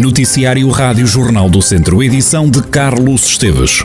Noticiário Rádio Jornal do Centro, edição de Carlos Esteves.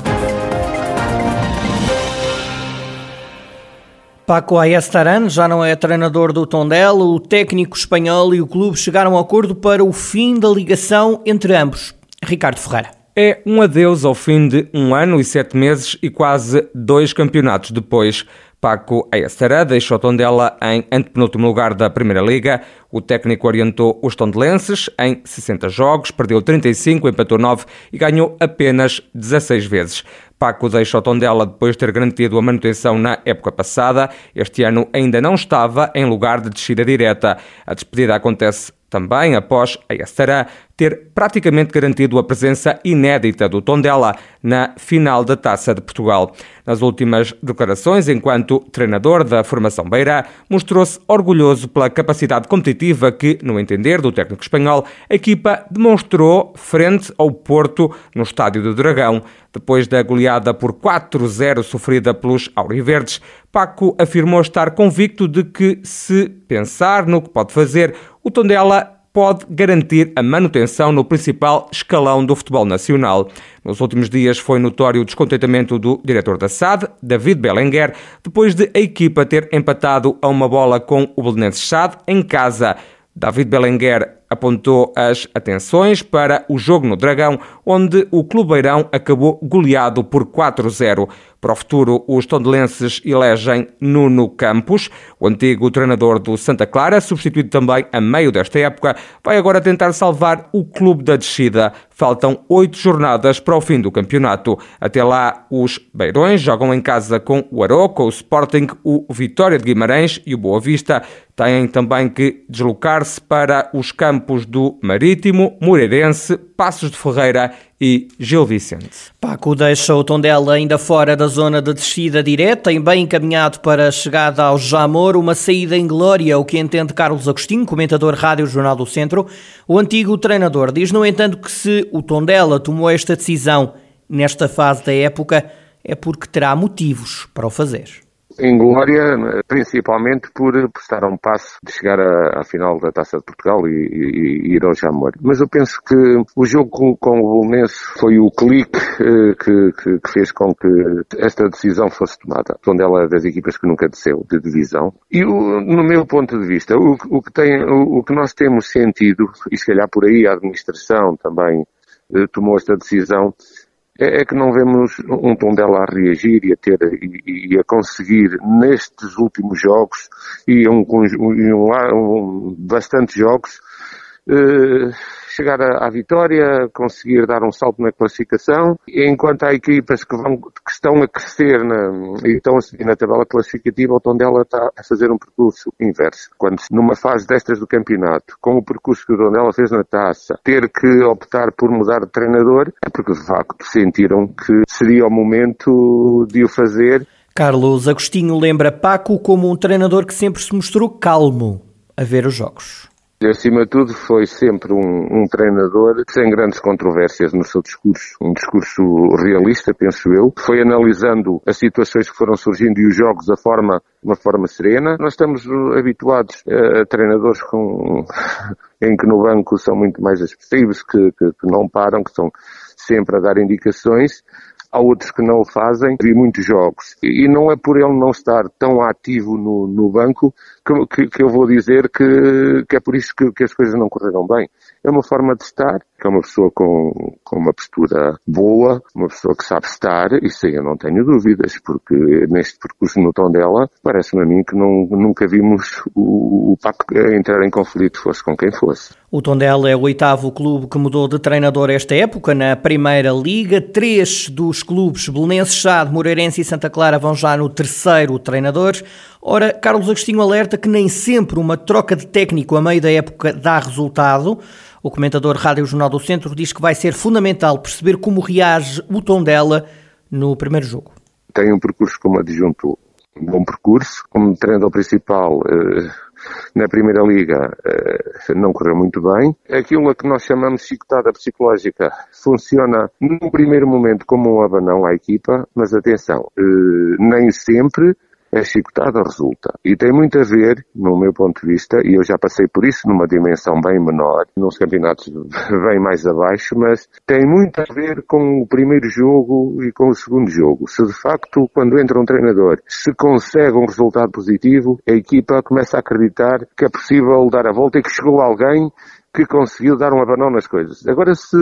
Paco Ayestaran já não é treinador do Tondela, o técnico espanhol e o clube chegaram a acordo para o fim da ligação entre ambos. Ricardo Ferreira. É um adeus ao fim de um ano e sete meses e quase dois campeonatos depois. Paco Ayastara deixou Tondela em antepenúltimo lugar da Primeira Liga. O técnico orientou os tondelenses em 60 jogos, perdeu 35, empatou 9 e ganhou apenas 16 vezes. Paco deixa o Tondela depois de ter garantido a manutenção na época passada. Este ano ainda não estava em lugar de descida direta. A despedida acontece também após a ter praticamente garantido a presença inédita do Tondela na final da Taça de Portugal. Nas últimas declarações, enquanto treinador da formação Beira, mostrou-se orgulhoso pela capacidade competitiva que, no entender do técnico espanhol, a equipa demonstrou frente ao Porto no Estádio do Dragão. Depois da goleada por 4-0 sofrida pelos Auriverdes, Paco afirmou estar convicto de que, se pensar no que pode fazer, o Tondela pode garantir a manutenção no principal escalão do futebol nacional. Nos últimos dias foi notório o descontentamento do diretor da SAD, David Belenguer, depois de a equipa ter empatado a uma bola com o Belenenses SAD em casa. David Belenguer apontou as atenções para o jogo no Dragão, onde o Clubeirão acabou goleado por 4-0. Para o futuro, os tondelenses elegem Nuno Campos, o antigo treinador do Santa Clara, substituído também a meio desta época, vai agora tentar salvar o clube da descida. Faltam oito jornadas para o fim do campeonato. Até lá, os Beirões jogam em casa com o Aroca, o Sporting, o Vitória de Guimarães e o Boa Vista. Têm também que deslocar-se para os campos do Marítimo, Moreirense, Passos de Ferreira e Gil Vicente. Paco deixa o Tondela ainda fora da zona de descida direta e bem encaminhado para a chegada ao Jamor, uma saída em glória, o que entende Carlos Agostinho, comentador Rádio Jornal do Centro. O antigo treinador diz, no entanto, que se o Tondela tomou esta decisão nesta fase da época é porque terá motivos para o fazer em glória, principalmente por, por estar a um passo de chegar à, à final da Taça de Portugal e, e, e, ir ao Jamor. Mas eu penso que o jogo com, com o Bolonense foi o clique eh, que, que, que, fez com que esta decisão fosse tomada. Onde ela é das equipas que nunca desceu de divisão. E o, no meu ponto de vista, o, o que tem, o, o, que nós temos sentido, e se calhar por aí a administração também eh, tomou esta decisão, é, é que não vemos um tom dela a reagir e a ter e, e a conseguir nestes últimos jogos e um, um, um bastante jogos eh, chegar à, à, vitória, conseguir dar um salto na classificação, enquanto há equipas que, vão, que estão a crescer na, e estão a subir na tabela classificativa, o Tondela está a fazer um percurso inverso. Quando numa fase destas do campeonato, com o percurso que o Tondela fez na taça, ter que optar por mudar de treinador, é porque de facto sentiram que seria o momento de o fazer. Carlos Agostinho lembra Paco como um treinador que sempre se mostrou calmo a ver os jogos. Acima de tudo, foi sempre um, um, treinador sem grandes controvérsias no seu discurso. Um discurso realista, penso eu. Foi analisando as situações que foram surgindo e os jogos da forma, uma forma serena. Nós estamos habituados a, treinadores com, em que no banco são muito mais expressivos, que, que, que não param, que estão sempre a dar indicações há outros que não o fazem, vi muitos jogos. E não é por ele não estar tão ativo no, no banco que, que, que, eu vou dizer que, que é por isso que, que, as coisas não correram bem. É uma forma de estar, que é uma pessoa com, com uma postura boa, uma pessoa que sabe estar, isso aí eu não tenho dúvidas, porque neste percurso no tom dela, parece-me a mim que não, nunca vimos o, o Paco entrar em conflito, fosse com quem fosse. O Tondela é o oitavo clube que mudou de treinador esta época na Primeira Liga. Três dos clubes, Belenenses, Chade, Moreirense e Santa Clara, vão já no terceiro treinador. Ora, Carlos Agostinho alerta que nem sempre uma troca de técnico a meio da época dá resultado. O comentador Rádio Jornal do Centro diz que vai ser fundamental perceber como reage o Tondela no primeiro jogo. Tem um percurso como adjunto, um bom percurso. Como treinador principal, eh, na Primeira Liga eh, não correu muito bem. Aquilo a que nós chamamos de chicotada psicológica funciona num primeiro momento como um abanão à equipa, mas atenção, eh, nem sempre a chicotada resulta. E tem muito a ver, no meu ponto de vista, e eu já passei por isso numa dimensão bem menor, nos campeonatos bem mais abaixo, mas tem muito a ver com o primeiro jogo e com o segundo jogo. Se de facto, quando entra um treinador, se consegue um resultado positivo, a equipa começa a acreditar que é possível dar a volta e que chegou alguém que conseguiu dar um abanão nas coisas. Agora, se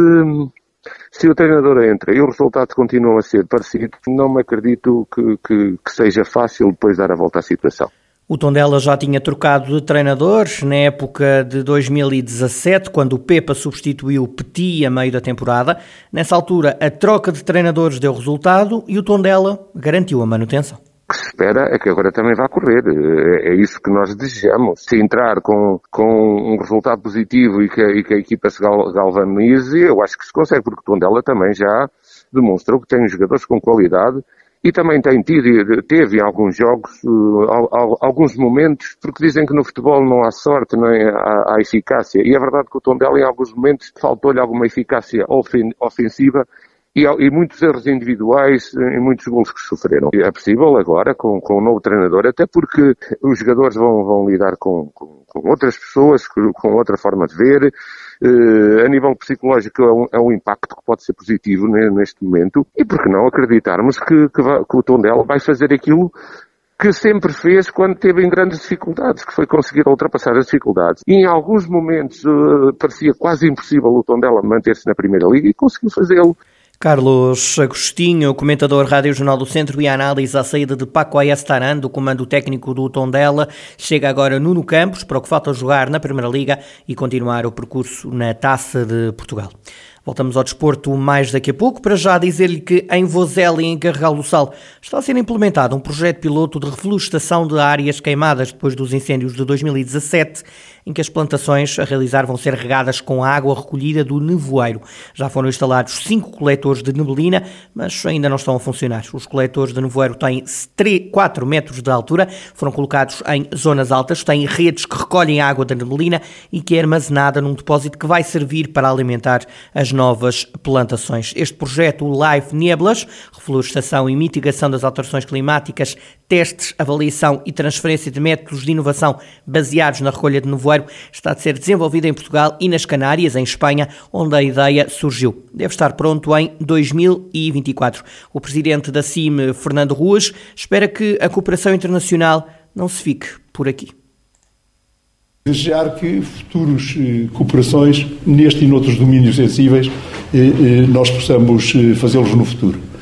se o treinador entra e os resultados continuam a ser parecidos, não me acredito que, que, que seja fácil depois dar a volta à situação. O Tondela já tinha trocado de treinador na época de 2017, quando o Pepa substituiu Petit a meio da temporada. Nessa altura, a troca de treinadores deu resultado e o Tondela garantiu a manutenção que se espera é que agora também vá correr. É, é isso que nós desejamos. Se entrar com, com um resultado positivo e que, e que a equipa se galvanize, eu acho que se consegue, porque o Tondela também já demonstrou que tem jogadores com qualidade e também tem tido, teve em alguns jogos, uh, alguns momentos, porque dizem que no futebol não há sorte, nem há, há eficácia. E é verdade que o Tondela em alguns momentos faltou-lhe alguma eficácia ofensiva e, e, muitos erros individuais em muitos gols que sofreram. É possível agora, com, com novo treinador, até porque os jogadores vão, vão lidar com, com, com outras pessoas, com outra forma de ver. Uh, a nível psicológico é um, é um, impacto que pode ser positivo neste momento. E por que não acreditarmos que, que, que o Tondela vai fazer aquilo que sempre fez quando teve em grandes dificuldades, que foi conseguir ultrapassar as dificuldades. E em alguns momentos uh, parecia quase impossível o Tondela manter-se na Primeira Liga e conseguiu fazê-lo. Carlos Agostinho, comentador Rádio Jornal do Centro e análise à saída de Paco Ayestaran, do comando técnico do Tondela. Chega agora Nuno Campos, para o que falta jogar na Primeira Liga e continuar o percurso na Taça de Portugal. Voltamos ao desporto mais daqui a pouco. Para já dizer-lhe que em Vozela e em Carregal do Sal está a ser implementado um projeto piloto de reflorestação de áreas queimadas depois dos incêndios de 2017 em que as plantações a realizar vão ser regadas com água recolhida do nevoeiro. Já foram instalados cinco coletores de nebelina, mas ainda não estão a funcionar. Os coletores de nevoeiro têm 3, 4 metros de altura, foram colocados em zonas altas, têm redes que recolhem água da nebelina e que é armazenada num depósito que vai servir para alimentar as novas plantações. Este projeto, o Life Neblas, reflorestação e mitigação das alterações climáticas, testes, avaliação e transferência de métodos de inovação baseados na recolha de nevoeiro, está a ser desenvolvida em Portugal e nas Canárias, em Espanha, onde a ideia surgiu. Deve estar pronto em 2024. O presidente da CIM, Fernando Ruas, espera que a cooperação internacional não se fique por aqui. Desejar que futuras eh, cooperações neste e noutros domínios sensíveis eh, eh, nós possamos fazê-los no futuro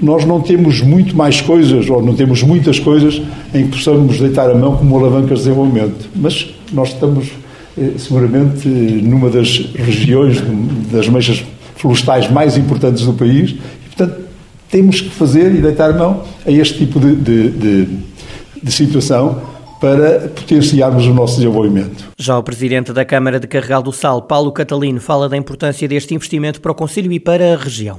nós não temos muito mais coisas, ou não temos muitas coisas em que possamos deitar a mão como alavancas de desenvolvimento. Mas nós estamos, eh, seguramente, numa das regiões, das meixas florestais mais importantes do país, e, portanto, temos que fazer e deitar a mão a este tipo de, de, de, de situação para potenciarmos o nosso desenvolvimento. Já o Presidente da Câmara de Carregal do Sal, Paulo Catalino, fala da importância deste investimento para o Conselho e para a região.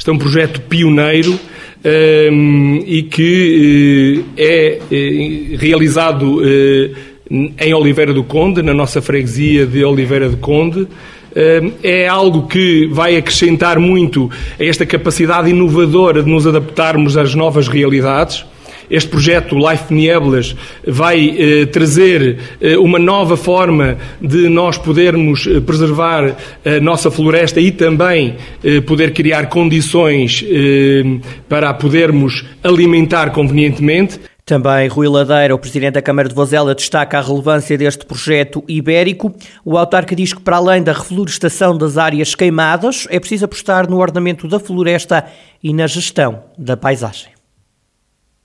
Este é um projeto pioneiro um, ehm, e que uh, é uh, realizado uh, em Oliveira do Conde, na nossa freguesia de Oliveira do Conde. Ehm, é algo que vai acrescentar muito a esta capacidade inovadora de nos adaptarmos às novas realidades. Este projeto Life Nieblas vai eh, trazer eh, uma nova forma de nós podermos eh, preservar a nossa floresta e também eh, poder criar condições eh, para a podermos alimentar convenientemente. Também Rui Ladeira, o Presidente da Câmara de Vozela, destaca a relevância deste projeto ibérico. O autarca diz que, para além da reflorestação das áreas queimadas, é preciso apostar no ordenamento da floresta e na gestão da paisagem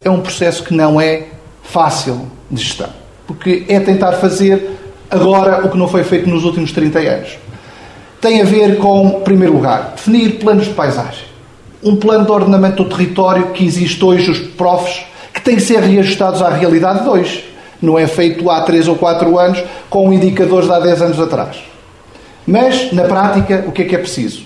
é um processo que não é fácil de gestão, porque é tentar fazer agora o que não foi feito nos últimos 30 anos. Tem a ver com, em primeiro lugar, definir planos de paisagem. Um plano de ordenamento do território que existe hoje, os profs, que tem que ser reajustados à realidade de hoje. Não é feito há 3 ou 4 anos com indicadores de há 10 anos atrás. Mas, na prática, o que é que é preciso?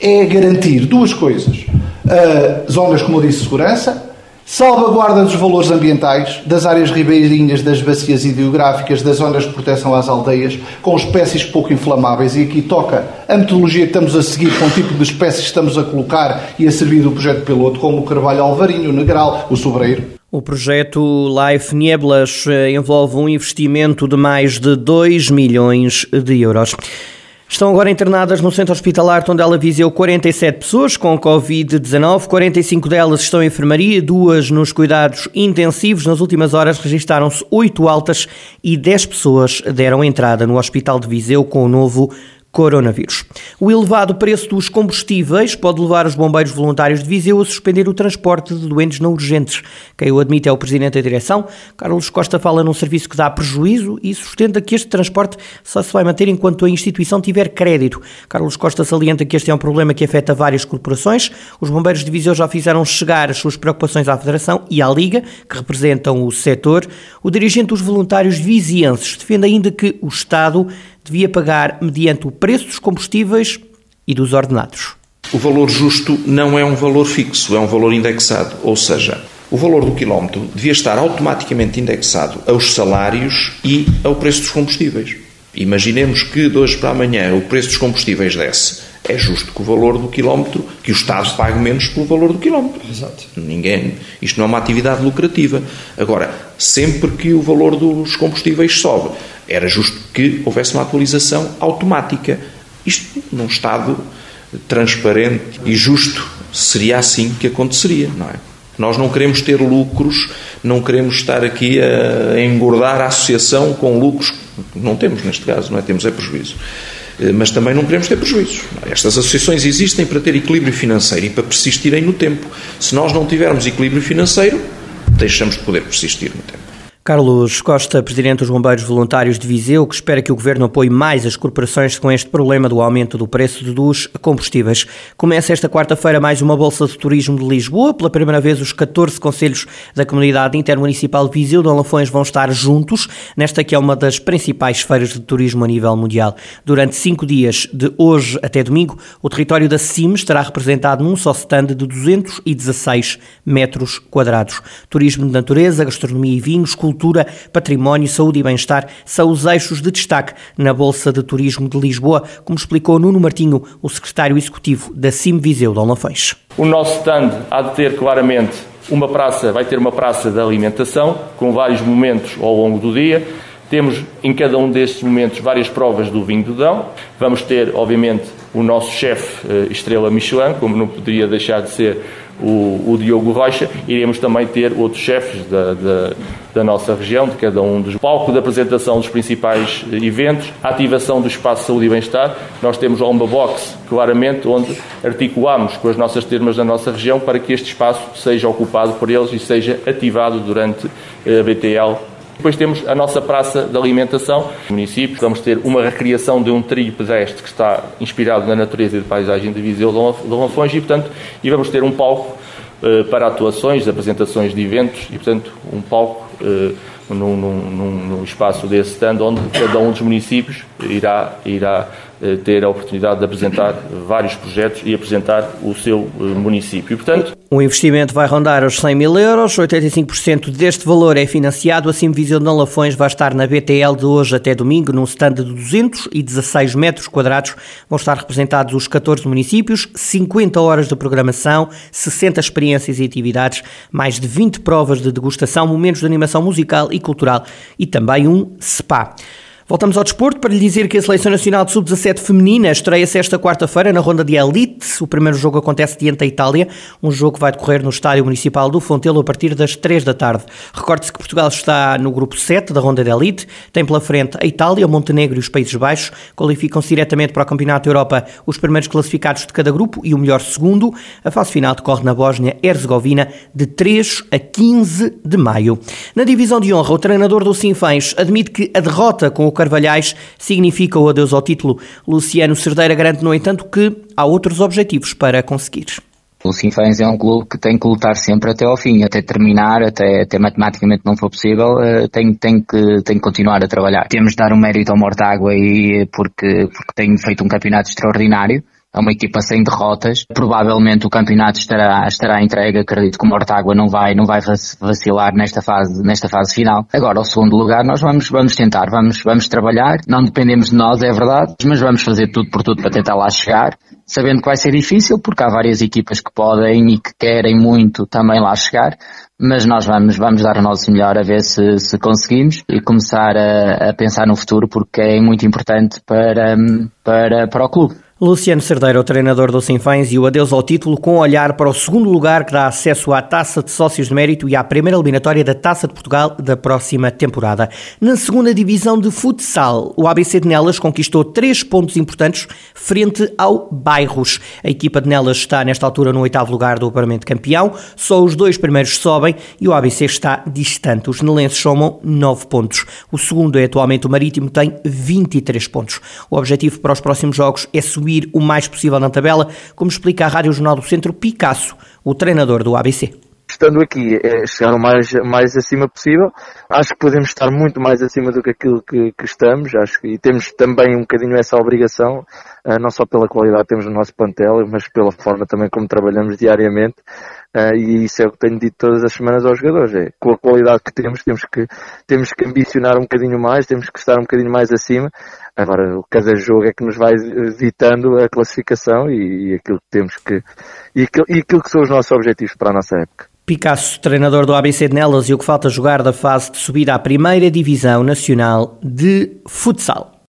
É garantir duas coisas. Uh, zonas, como eu disse, de segurança, salvaguarda dos valores ambientais, das áreas ribeirinhas, das bacias hidrográficas, das zonas de proteção às aldeias, com espécies pouco inflamáveis, e aqui toca a metodologia que estamos a seguir com o tipo de espécies que estamos a colocar e a servir do projeto piloto, como o carvalho alvarinho, o negral, o sobreiro. O projeto Life Nieblas eh, envolve um investimento de mais de 2 milhões de euros. Estão agora internadas no centro hospitalar Tondela Viseu 47 pessoas com Covid-19, 45 delas estão em enfermaria, duas nos cuidados intensivos. Nas últimas horas registaram-se 8 altas e 10 pessoas deram entrada no Hospital de Viseu com o novo coronavírus. O elevado preço dos combustíveis pode levar os bombeiros voluntários de Viseu a suspender o transporte de doentes não urgentes. Quem o admite é o presidente da direção. Carlos Costa fala num serviço que dá prejuízo e sustenta que este transporte só se vai manter enquanto a instituição tiver crédito. Carlos Costa salienta que este é um problema que afeta várias corporações. Os bombeiros de Viseu já fizeram chegar as suas preocupações à Federação e à Liga, que representam o setor. O dirigente dos voluntários vizienses defende ainda que o Estado devia pagar mediante o preço dos combustíveis e dos ordenados. O valor justo não é um valor fixo, é um valor indexado, ou seja, o valor do quilómetro devia estar automaticamente indexado aos salários e ao preço dos combustíveis. Imaginemos que de hoje para amanhã o preço dos combustíveis desce. É justo que o valor do quilómetro, que o Estado pague menos pelo valor do quilómetro. Exato. Ninguém, isto não é uma atividade lucrativa. Agora, sempre que o valor dos combustíveis sobe, era justo que houvesse uma atualização automática. Isto, num Estado transparente e justo, seria assim que aconteceria, não é? Nós não queremos ter lucros, não queremos estar aqui a engordar a associação com lucros. Não temos, neste caso, não é? Temos é prejuízo. Eh, mas também não queremos ter prejuízos. Estas associações existem para ter equilíbrio financeiro e para persistirem no tempo. Se nós não tivermos equilíbrio financeiro, deixamos de poder persistir no tempo. Carlos Costa, Presidente dos Bombeiros Voluntários de Viseu, que espera que o Governo apoie mais as corporações com este problema do aumento do preço dos combustíveis. Começa esta quarta-feira mais uma Bolsa de Turismo de Lisboa. Pela primeira vez, os 14 conselhos da Comunidade Intermunicipal de Viseu de Alafões vão estar juntos, nesta que é uma das principais feiras de turismo a nível mundial. Durante cinco dias, de hoje até domingo, o território da CIM estará representado num só stand de 216 metros quadrados. Turismo de natureza, gastronomia e vinhos, cultura, património, saúde e bem-estar são os eixos de destaque na Bolsa de Turismo de Lisboa, como explicou Nuno Martinho, o secretário executivo da CIM Viseu de Olafões. O nosso stand há de ter claramente uma praça, vai ter uma praça de alimentação, com vários momentos ao longo do dia. Temos em cada um destes momentos várias provas do vinho do Dão. Vamos ter, obviamente, o nosso chefe eh, estrela Michelin, como não poderia deixar de ser o, o Diogo Rocha. Iremos também ter outros chefes da, da, da, nossa região, de cada um dos palcos de apresentação dos principais eventos, a ativação do espaço de saúde e bem-estar. Nós temos a Omba Box, claramente, onde articulamos com as nossas termas da nossa região para que este espaço seja ocupado por eles e seja ativado durante a BTL depois temos a nossa praça de alimentação. No município vamos ter uma recriação de um trilho pedestre que está inspirado na natureza e de paisagem de Viseu de Lafões e, portanto, e vamos ter um palco uh, para atuações, apresentações de eventos e, portanto, um palco uh, num, num, num, espaço desse stand onde cada um dos municípios irá, irá ter a oportunidade de apresentar vários projetos e apresentar o seu município. Portanto, o investimento vai rondar os 100 mil euros, 85% deste valor é financiado. A Simvisão de Lafões vai estar na BTL de hoje até domingo, num stand de 216 metros quadrados. Vão estar representados os 14 municípios, 50 horas de programação, 60 experiências e atividades, mais de 20 provas de degustação, momentos de animação musical e cultural e também um SPA. Voltamos ao desporto para lhe dizer que a Seleção Nacional de Sub-17 feminina estreia-se esta quarta-feira na ronda de Elite. O primeiro jogo acontece diante da Itália, um jogo que vai decorrer no Estádio Municipal do Fontelo a partir das 3 da tarde. Recorde-se que Portugal está no grupo 7 da ronda de Elite, tem pela frente a Itália, o Montenegro e os Países Baixos. Qualificam-se diretamente para o Campeonato Europa os primeiros classificados de cada grupo e o melhor segundo. A fase final decorre na Bósnia-Herzegovina de 3 a 15 de maio. Na divisão de honra, o treinador do Sinfãs admite que a derrota com o Carvalhais significa o adeus ao título. Luciano Cerdeira garante, no entanto, que há outros objetivos para conseguir. O Sinfãs é um clube que tem que lutar sempre até ao fim, até terminar, até, até matematicamente não for possível, uh, tem, tem, que, tem que continuar a trabalhar. Temos de dar um mérito ao Mortágua e, porque, porque tem feito um campeonato extraordinário é uma equipa sem derrotas. Provavelmente o campeonato estará, estará entregue. Acredito que o Mortágua não vai, não vai vacilar nesta fase, nesta fase final. Agora, o segundo lugar, nós vamos, vamos tentar, vamos, vamos trabalhar. Não dependemos de nós, é verdade, mas vamos fazer tudo por tudo para tentar lá chegar. Sabendo que vai ser difícil, porque há várias equipas que podem e que querem muito também lá chegar, mas nós vamos, vamos dar o nosso melhor a ver se, se conseguimos e começar a, a pensar no futuro porque é muito importante para, para, para o clube. Luciano Cerdeiro, o treinador do Sinfãs, e o adeus ao título com olhar para o segundo lugar que dá acesso à Taça de Sócios de Mérito e à primeira eliminatória da Taça de Portugal da próxima temporada. Na segunda divisão de futsal, o ABC de Nelas conquistou três pontos importantes frente ao Bairros. A equipa de Nelas está nesta altura no oitavo lugar do Parlamento Campeão, só os dois primeiros sobem e o ABC está distante. Os nelenses somam nove pontos. O segundo é atualmente o Marítimo, tem 23 pontos. O objetivo para os próximos jogos é subir subir o mais possível na tabela, como explica a Rádio Jornal do Centro Picasso, o treinador do ABC estando aqui, é chegar o mais, mais acima possível. Acho que podemos estar muito mais acima do que aquilo que, que estamos, acho que e temos também um bocadinho essa obrigação, uh, não só pela qualidade que temos no nosso plantel, mas pela forma também como trabalhamos diariamente. Uh, e isso é o que tenho dito todas as semanas aos jogadores. É, com a qualidade que temos, temos que, temos que ambicionar um bocadinho mais, temos que estar um bocadinho mais acima. Agora, cada jogo é que nos vai ditando a classificação e, e aquilo que temos que, e e aquilo que são os nossos objetivos para a nossa época. Picasso, treinador do ABC de Nelas, e o que falta jogar da fase de subida à primeira divisão nacional de futsal.